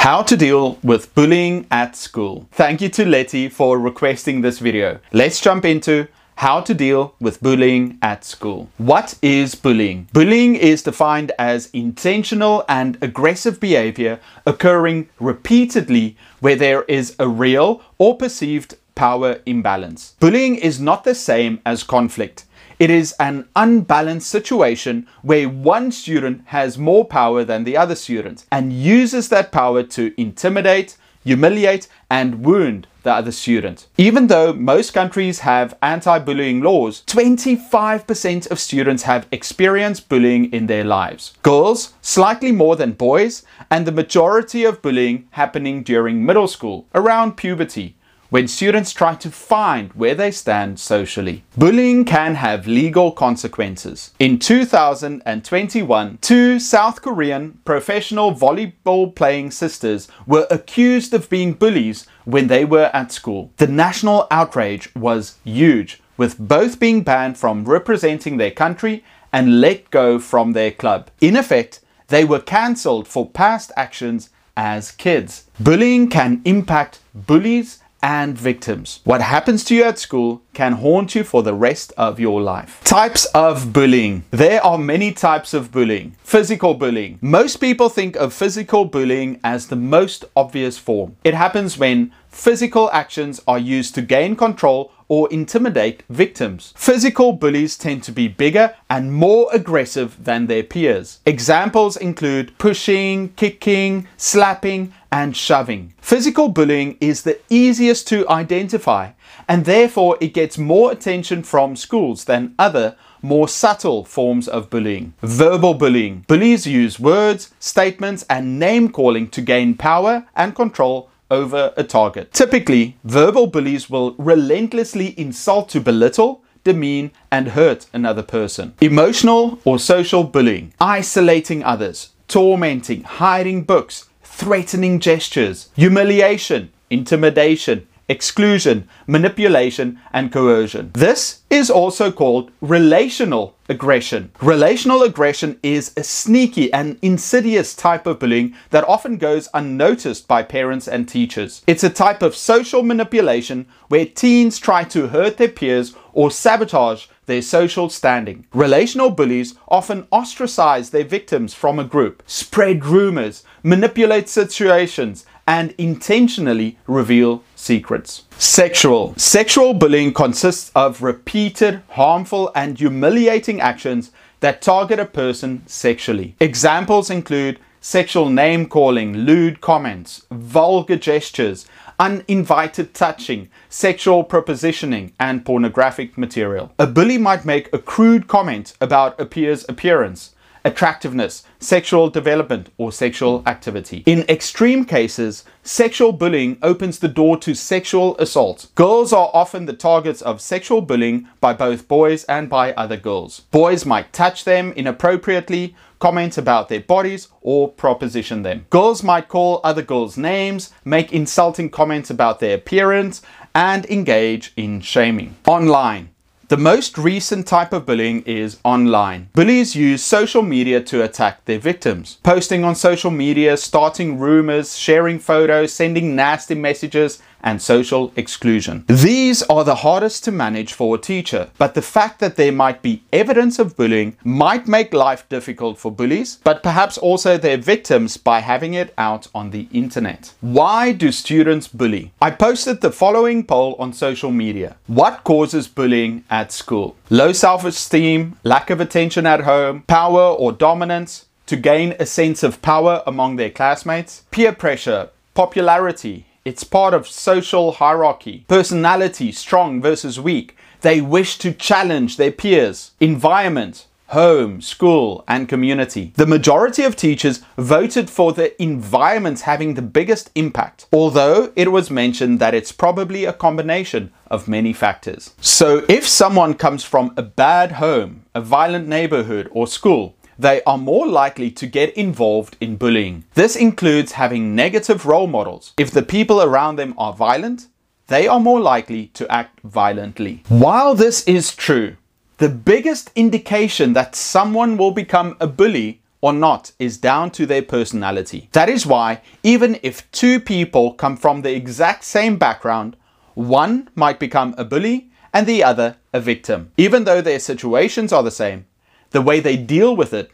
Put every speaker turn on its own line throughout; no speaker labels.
How to deal with bullying at school. Thank you to Letty for requesting this video. Let's jump into how to deal with bullying at school. What is bullying? Bullying is defined as intentional and aggressive behavior occurring repeatedly where there is a real or perceived power imbalance. Bullying is not the same as conflict. It is an unbalanced situation where one student has more power than the other student and uses that power to intimidate, humiliate, and wound the other student. Even though most countries have anti-bullying laws, 25% of students have experienced bullying in their lives. Girls, slightly more than boys, and the majority of bullying happening during middle school, around puberty, when students try to find where they stand socially. Bullying can have legal consequences. In 2021, two South Korean professional volleyball playing sisters were accused of being bullies when they were at school. The national outrage was huge, with both being banned from representing their country and let go from their club. In effect, they were cancelled for past actions as kids. Bullying can impact bullies and victims. What happens to you at school can haunt you for the rest of your life. Types of bullying. There are many types of bullying. Physical bullying. Most people think of physical bullying as the most obvious form. It happens when physical actions are used to gain control or intimidate victims. Physical bullies tend to be bigger and more aggressive than their peers. Examples include pushing, kicking, slapping, and shoving. Physical bullying is the easiest to identify and therefore it gets more attention from schools than other more subtle forms of bullying. Verbal bullying. Bullies use words, statements, and name calling to gain power and control over a target. Typically, verbal bullies will relentlessly insult to belittle, demean, and hurt another person. Emotional or social bullying, isolating others, tormenting, hiding books, threatening gestures, humiliation, intimidation, exclusion, manipulation, and coercion. This is also called relational aggression. Relational aggression is a sneaky and insidious type of bullying that often goes unnoticed by parents and teachers. It's a type of social manipulation where teens try to hurt their peers or sabotage their social standing. Relational bullies often ostracize their victims from a group, spread rumors, manipulate situations, and intentionally reveal secrets. Sexual. Sexual bullying consists of repeated, harmful, and humiliating actions that target a person sexually. Examples include sexual name calling, lewd comments, vulgar gestures, uninvited touching, sexual propositioning, and pornographic material. A bully might make a crude comment about a peer's appearance, attractiveness, sexual development, or sexual activity. In extreme cases, sexual bullying opens the door to sexual assault. Girls are often the targets of sexual bullying by both boys and by other girls. Boys might touch them inappropriately, comment about their bodies, or proposition them. Girls might call other girls names, make insulting comments about their appearance, and engage in shaming. Online. The most recent type of bullying is online. Bullies use social media to attack their victims. Posting on social media, starting rumors, sharing photos, sending nasty messages, and social exclusion. These are the hardest to manage for a teacher, but the fact that there might be evidence of bullying might make life difficult for bullies, but perhaps also their victims by having it out on the internet. Why do students bully? I posted the following poll on social media. What causes bullying at school? Low self-esteem, lack of attention at home, power or dominance, to gain a sense of power among their classmates, peer pressure, popularity, it's part of social hierarchy. Personality, strong versus weak. They wish to challenge their peers. Environment, home, school, and community. The majority of teachers voted for the environment having the biggest impact, although it was mentioned that it's probably a combination of many factors. So if someone comes from a bad home, a violent neighborhood, or school, they are more likely to get involved in bullying. This includes having negative role models. If the people around them are violent, they are more likely to act violently. While this is true, the biggest indication that someone will become a bully or not is down to their personality. That is why, even if two people come from the exact same background, one might become a bully and the other a victim. Even though their situations are the same, the way they deal with it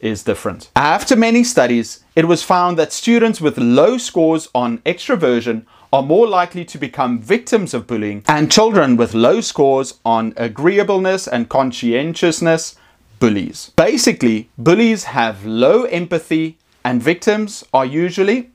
is different. After many studies, it was found that students with low scores on extroversion are more likely to become victims of bullying, and children with low scores on agreeableness and conscientiousness, bullies. Basically, bullies have low empathy, and victims are usually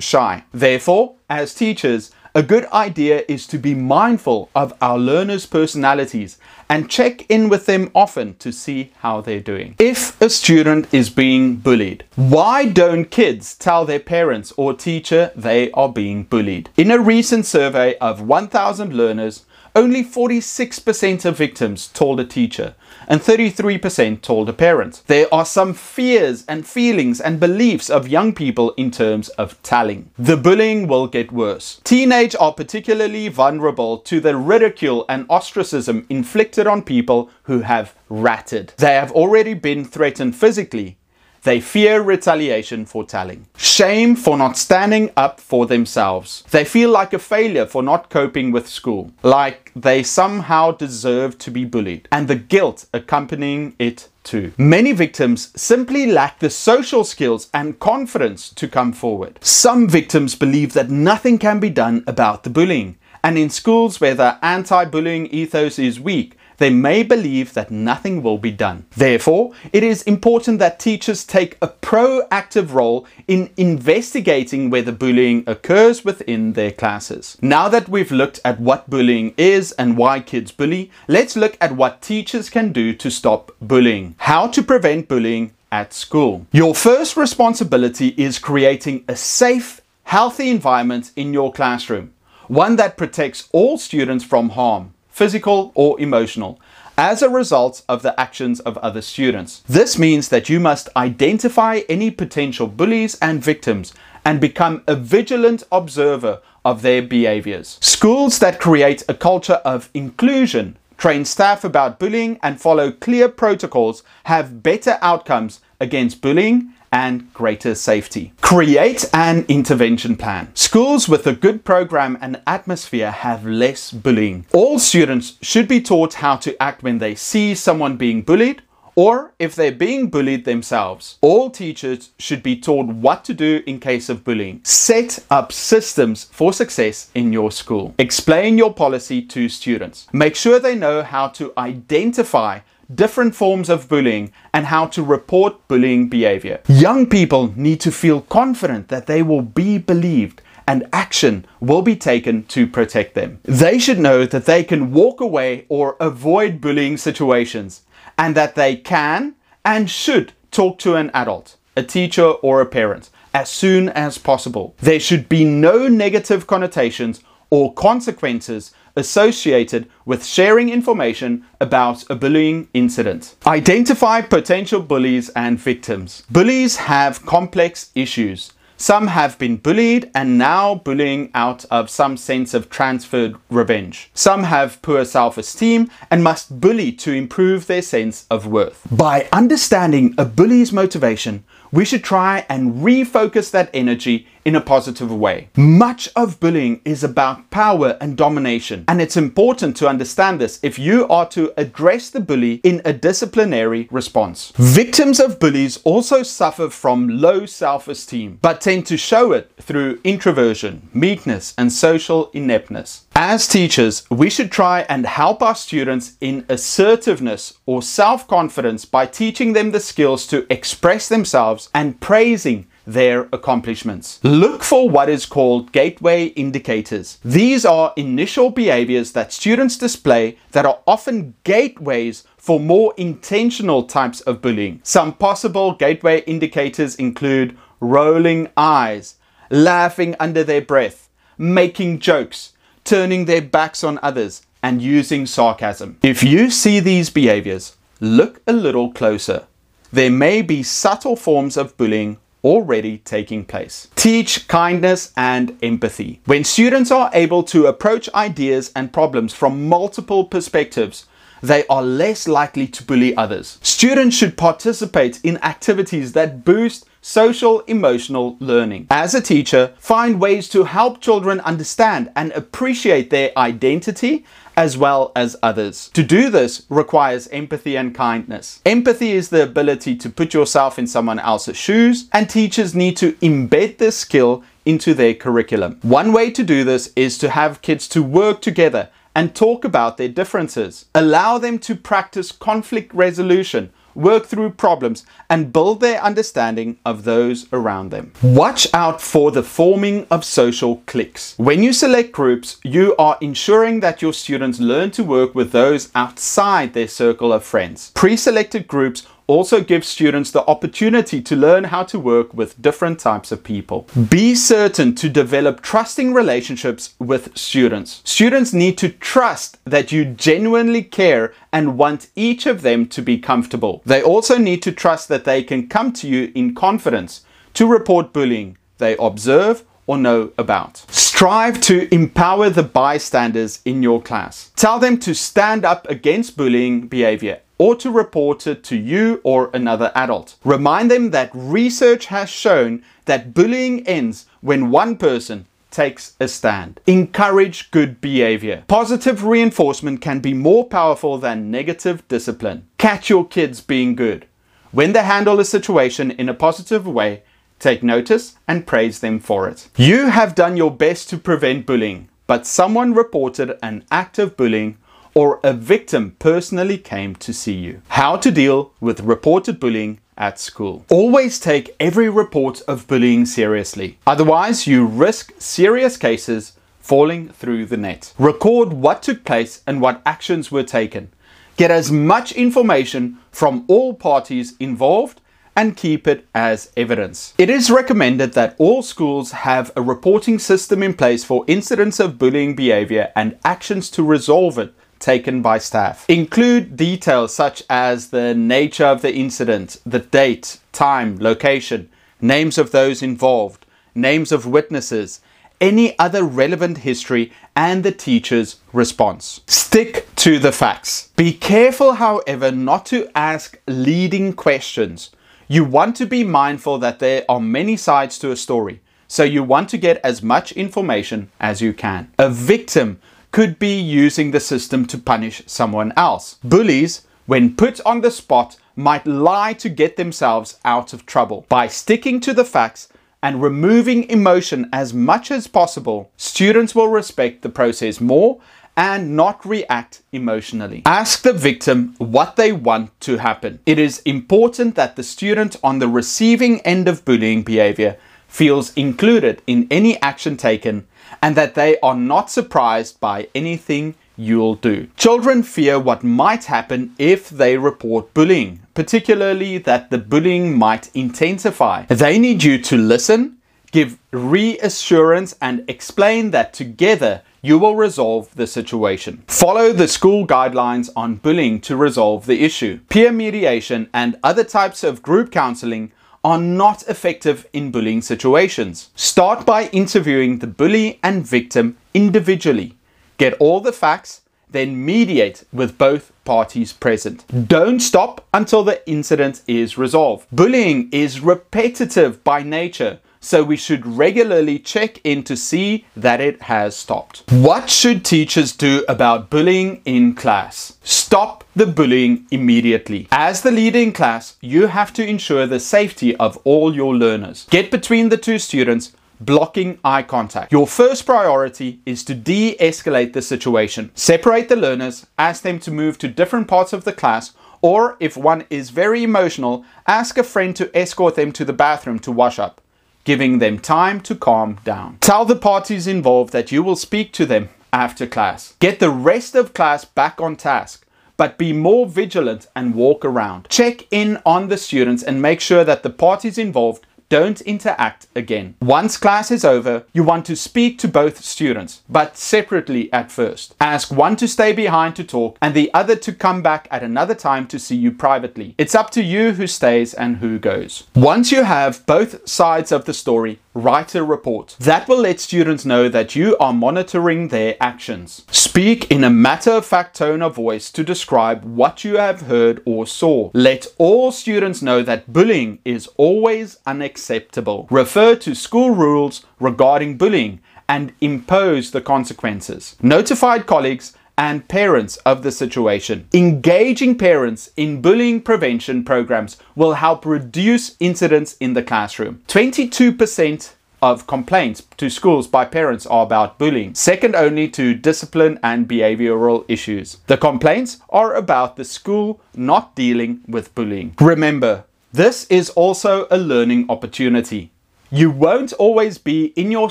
shy. Therefore, as teachers, a good idea is to be mindful of our learners' personalities and check in with them often to see how they're doing. If a student is being bullied, why don't kids tell their parents or teacher they are being bullied? In a recent survey of 1,000 learners, only 46% of victims told a teacher and 33% told a parent. There are some fears and feelings and beliefs of young people in terms of telling. The bullying will get worse. Teenage are particularly vulnerable to the ridicule and ostracism inflicted on people who have ratted. They have already been threatened physically they fear retaliation for telling. Shame for not standing up for themselves. They feel like a failure for not coping with school, like they somehow deserve to be bullied, and the guilt accompanying it too. Many victims simply lack the social skills and confidence to come forward. Some victims believe that nothing can be done about the bullying, and in schools where the anti bullying ethos is weak, they may believe that nothing will be done. Therefore, it is important that teachers take a proactive role in investigating whether bullying occurs within their classes. Now that we've looked at what bullying is and why kids bully, let's look at what teachers can do to stop bullying. How to prevent bullying at school. Your first responsibility is creating a safe, healthy environment in your classroom, one that protects all students from harm physical or emotional, as a result of the actions of other students. This means that you must identify any potential bullies and victims and become a vigilant observer of their behaviors. Schools that create a culture of inclusion, train staff about bullying, and follow clear protocols have better outcomes against bullying and greater safety. Create an intervention plan. Schools with a good program and atmosphere have less bullying. All students should be taught how to act when they see someone being bullied or if they're being bullied themselves. All teachers should be taught what to do in case of bullying. Set up systems for success in your school. Explain your policy to students. Make sure they know how to identify different forms of bullying and how to report bullying behavior. Young people need to feel confident that they will be believed and action will be taken to protect them. They should know that they can walk away or avoid bullying situations and that they can and should talk to an adult, a teacher, or a parent as soon as possible. There should be no negative connotations or consequences associated with sharing information about a bullying incident. Identify potential bullies and victims. Bullies have complex issues. Some have been bullied and now bullying out of some sense of transferred revenge. Some have poor self esteem and must bully to improve their sense of worth. By understanding a bully's motivation, we should try and refocus that energy in a positive way. Much of bullying is about power and domination, and it's important to understand this if you are to address the bully in a disciplinary response. Victims of bullies also suffer from low self esteem, but tend to show it through introversion, meekness, and social ineptness. As teachers, we should try and help our students in assertiveness or self confidence by teaching them the skills to express themselves and praising their accomplishments. Look for what is called gateway indicators. These are initial behaviors that students display that are often gateways for more intentional types of bullying. Some possible gateway indicators include rolling eyes, laughing under their breath, making jokes, turning their backs on others, and using sarcasm. If you see these behaviors, look a little closer. There may be subtle forms of bullying already taking place. Teach kindness and empathy. When students are able to approach ideas and problems from multiple perspectives, they are less likely to bully others. Students should participate in activities that boost social emotional learning. As a teacher, find ways to help children understand and appreciate their identity as well as others. To do this requires empathy and kindness. Empathy is the ability to put yourself in someone else's shoes, and teachers need to embed this skill into their curriculum. One way to do this is to have kids to work together and talk about their differences. Allow them to practice conflict resolution work through problems, and build their understanding of those around them. Watch out for the forming of social cliques. When you select groups, you are ensuring that your students learn to work with those outside their circle of friends. Pre-selected groups also gives students the opportunity to learn how to work with different types of people. Be certain to develop trusting relationships with students. Students need to trust that you genuinely care and want each of them to be comfortable. They also need to trust that they can come to you in confidence to report bullying they observe or know about. Strive to empower the bystanders in your class. Tell them to stand up against bullying behavior or to report it to you or another adult. Remind them that research has shown that bullying ends when one person takes a stand. Encourage good behavior. Positive reinforcement can be more powerful than negative discipline. Catch your kids being good. When they handle a situation in a positive way, take notice and praise them for it. You have done your best to prevent bullying, but someone reported an act of bullying or a victim personally came to see you. How to deal with reported bullying at school. Always take every report of bullying seriously. Otherwise, you risk serious cases falling through the net. Record what took place and what actions were taken. Get as much information from all parties involved and keep it as evidence. It is recommended that all schools have a reporting system in place for incidents of bullying behavior and actions to resolve it taken by staff. Include details such as the nature of the incident, the date, time, location, names of those involved, names of witnesses, any other relevant history, and the teacher's response. Stick to the facts. Be careful, however, not to ask leading questions. You want to be mindful that there are many sides to a story, so you want to get as much information as you can. A victim could be using the system to punish someone else. Bullies, when put on the spot, might lie to get themselves out of trouble. By sticking to the facts and removing emotion as much as possible, students will respect the process more and not react emotionally. Ask the victim what they want to happen. It is important that the student on the receiving end of bullying behavior feels included in any action taken and that they are not surprised by anything you'll do. Children fear what might happen if they report bullying, particularly that the bullying might intensify. They need you to listen, give reassurance, and explain that together you will resolve the situation. Follow the school guidelines on bullying to resolve the issue. Peer mediation and other types of group counseling are not effective in bullying situations. Start by interviewing the bully and victim individually. Get all the facts, then mediate with both parties present. Don't stop until the incident is resolved. Bullying is repetitive by nature, so we should regularly check in to see that it has stopped. What should teachers do about bullying in class? Stop the bullying immediately. As the leader in class, you have to ensure the safety of all your learners. Get between the two students blocking eye contact. Your first priority is to de-escalate the situation. Separate the learners, ask them to move to different parts of the class, or if one is very emotional, ask a friend to escort them to the bathroom to wash up giving them time to calm down. Tell the parties involved that you will speak to them after class. Get the rest of class back on task, but be more vigilant and walk around. Check in on the students and make sure that the parties involved don't interact again. Once class is over, you want to speak to both students, but separately at first. Ask one to stay behind to talk and the other to come back at another time to see you privately. It's up to you who stays and who goes. Once you have both sides of the story, write a report. That will let students know that you are monitoring their actions. Speak in a matter of fact tone of voice to describe what you have heard or saw. Let all students know that bullying is always unacceptable. Refer to school rules regarding bullying and impose the consequences. Notified colleagues and parents of the situation. Engaging parents in bullying prevention programs will help reduce incidents in the classroom. 22% of complaints to schools by parents are about bullying, second only to discipline and behavioral issues. The complaints are about the school not dealing with bullying. Remember, this is also a learning opportunity. You won't always be in your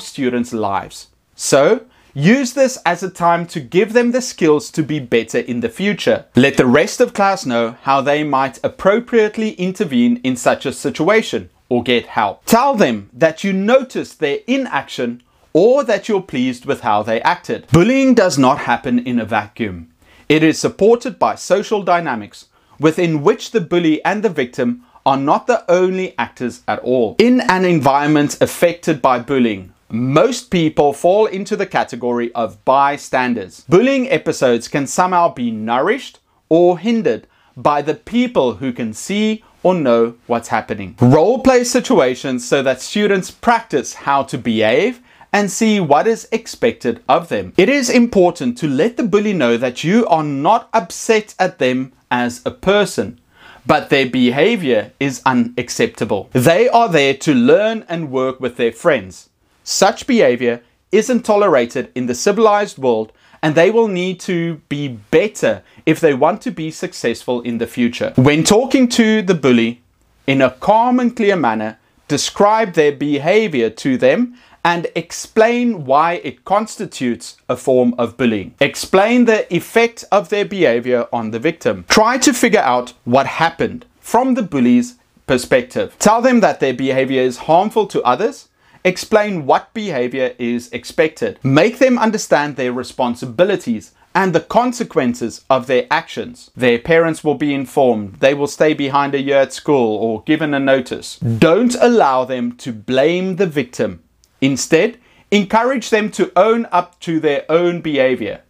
students' lives. So, Use this as a time to give them the skills to be better in the future. Let the rest of class know how they might appropriately intervene in such a situation or get help. Tell them that you noticed their inaction or that you're pleased with how they acted. Bullying does not happen in a vacuum. It is supported by social dynamics within which the bully and the victim are not the only actors at all. In an environment affected by bullying, most people fall into the category of bystanders. Bullying episodes can somehow be nourished or hindered by the people who can see or know what's happening. Role play situations so that students practice how to behave and see what is expected of them. It is important to let the bully know that you are not upset at them as a person, but their behavior is unacceptable. They are there to learn and work with their friends. Such behavior isn't tolerated in the civilized world and they will need to be better if they want to be successful in the future. When talking to the bully in a calm and clear manner, describe their behavior to them and explain why it constitutes a form of bullying. Explain the effect of their behavior on the victim. Try to figure out what happened from the bully's perspective. Tell them that their behavior is harmful to others Explain what behavior is expected. Make them understand their responsibilities and the consequences of their actions. Their parents will be informed. They will stay behind a year at school or given a notice. Don't allow them to blame the victim. Instead, encourage them to own up to their own behavior.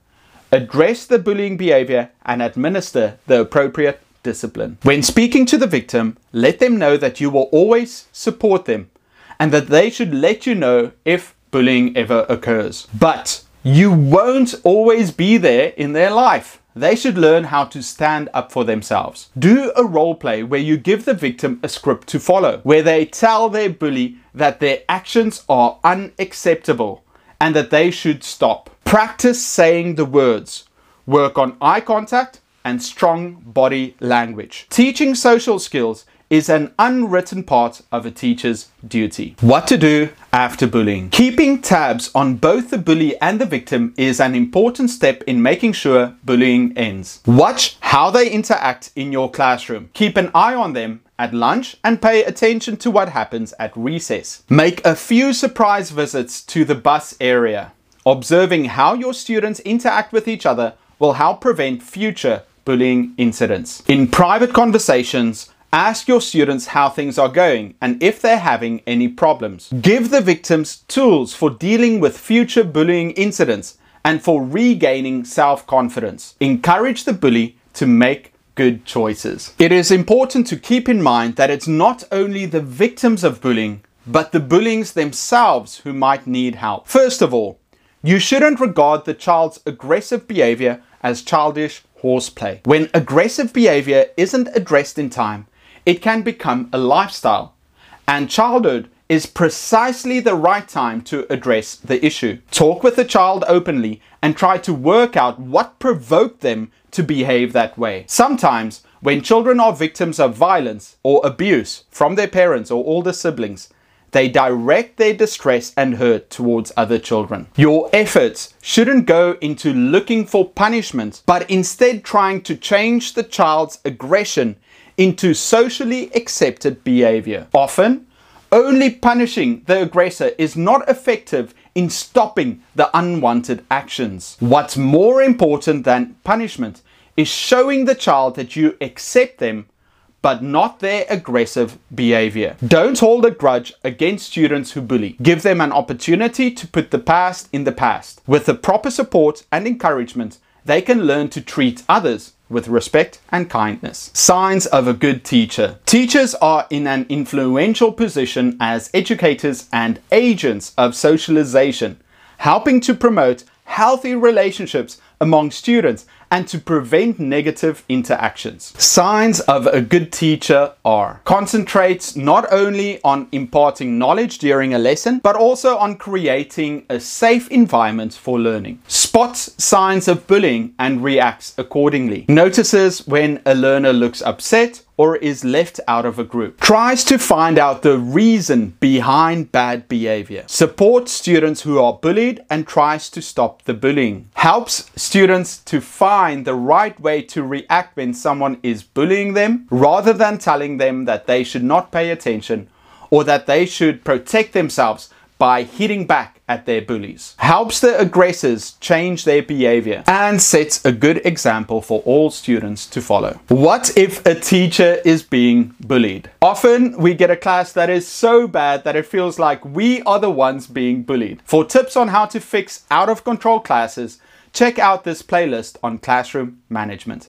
Address the bullying behavior and administer the appropriate discipline. When speaking to the victim, let them know that you will always support them and that they should let you know if bullying ever occurs. But you won't always be there in their life. They should learn how to stand up for themselves. Do a role play where you give the victim a script to follow, where they tell their bully that their actions are unacceptable and that they should stop. Practice saying the words. Work on eye contact and strong body language. Teaching social skills is an unwritten part of a teacher's duty. What to do after bullying. Keeping tabs on both the bully and the victim is an important step in making sure bullying ends. Watch how they interact in your classroom. Keep an eye on them at lunch and pay attention to what happens at recess. Make a few surprise visits to the bus area. Observing how your students interact with each other will help prevent future bullying incidents. In private conversations, Ask your students how things are going and if they're having any problems. Give the victims tools for dealing with future bullying incidents and for regaining self-confidence. Encourage the bully to make good choices. It is important to keep in mind that it's not only the victims of bullying, but the bullies themselves who might need help. First of all, you shouldn't regard the child's aggressive behavior as childish horseplay. When aggressive behavior isn't addressed in time, it can become a lifestyle. And childhood is precisely the right time to address the issue. Talk with the child openly and try to work out what provoked them to behave that way. Sometimes, when children are victims of violence or abuse from their parents or older siblings, they direct their distress and hurt towards other children. Your efforts shouldn't go into looking for punishment, but instead trying to change the child's aggression into socially accepted behavior. Often, only punishing the aggressor is not effective in stopping the unwanted actions. What's more important than punishment is showing the child that you accept them, but not their aggressive behavior. Don't hold a grudge against students who bully. Give them an opportunity to put the past in the past. With the proper support and encouragement, they can learn to treat others with respect and kindness. Signs of a good teacher. Teachers are in an influential position as educators and agents of socialization, helping to promote healthy relationships among students and to prevent negative interactions. Signs of a good teacher are concentrates not only on imparting knowledge during a lesson, but also on creating a safe environment for learning. Spots signs of bullying and reacts accordingly. Notices when a learner looks upset or is left out of a group. Tries to find out the reason behind bad behavior. Supports students who are bullied and tries to stop the bullying. Helps students to find the right way to react when someone is bullying them rather than telling them that they should not pay attention or that they should protect themselves by hitting back at their bullies, helps the aggressors change their behavior, and sets a good example for all students to follow. What if a teacher is being bullied? Often we get a class that is so bad that it feels like we are the ones being bullied. For tips on how to fix out of control classes, check out this playlist on classroom management.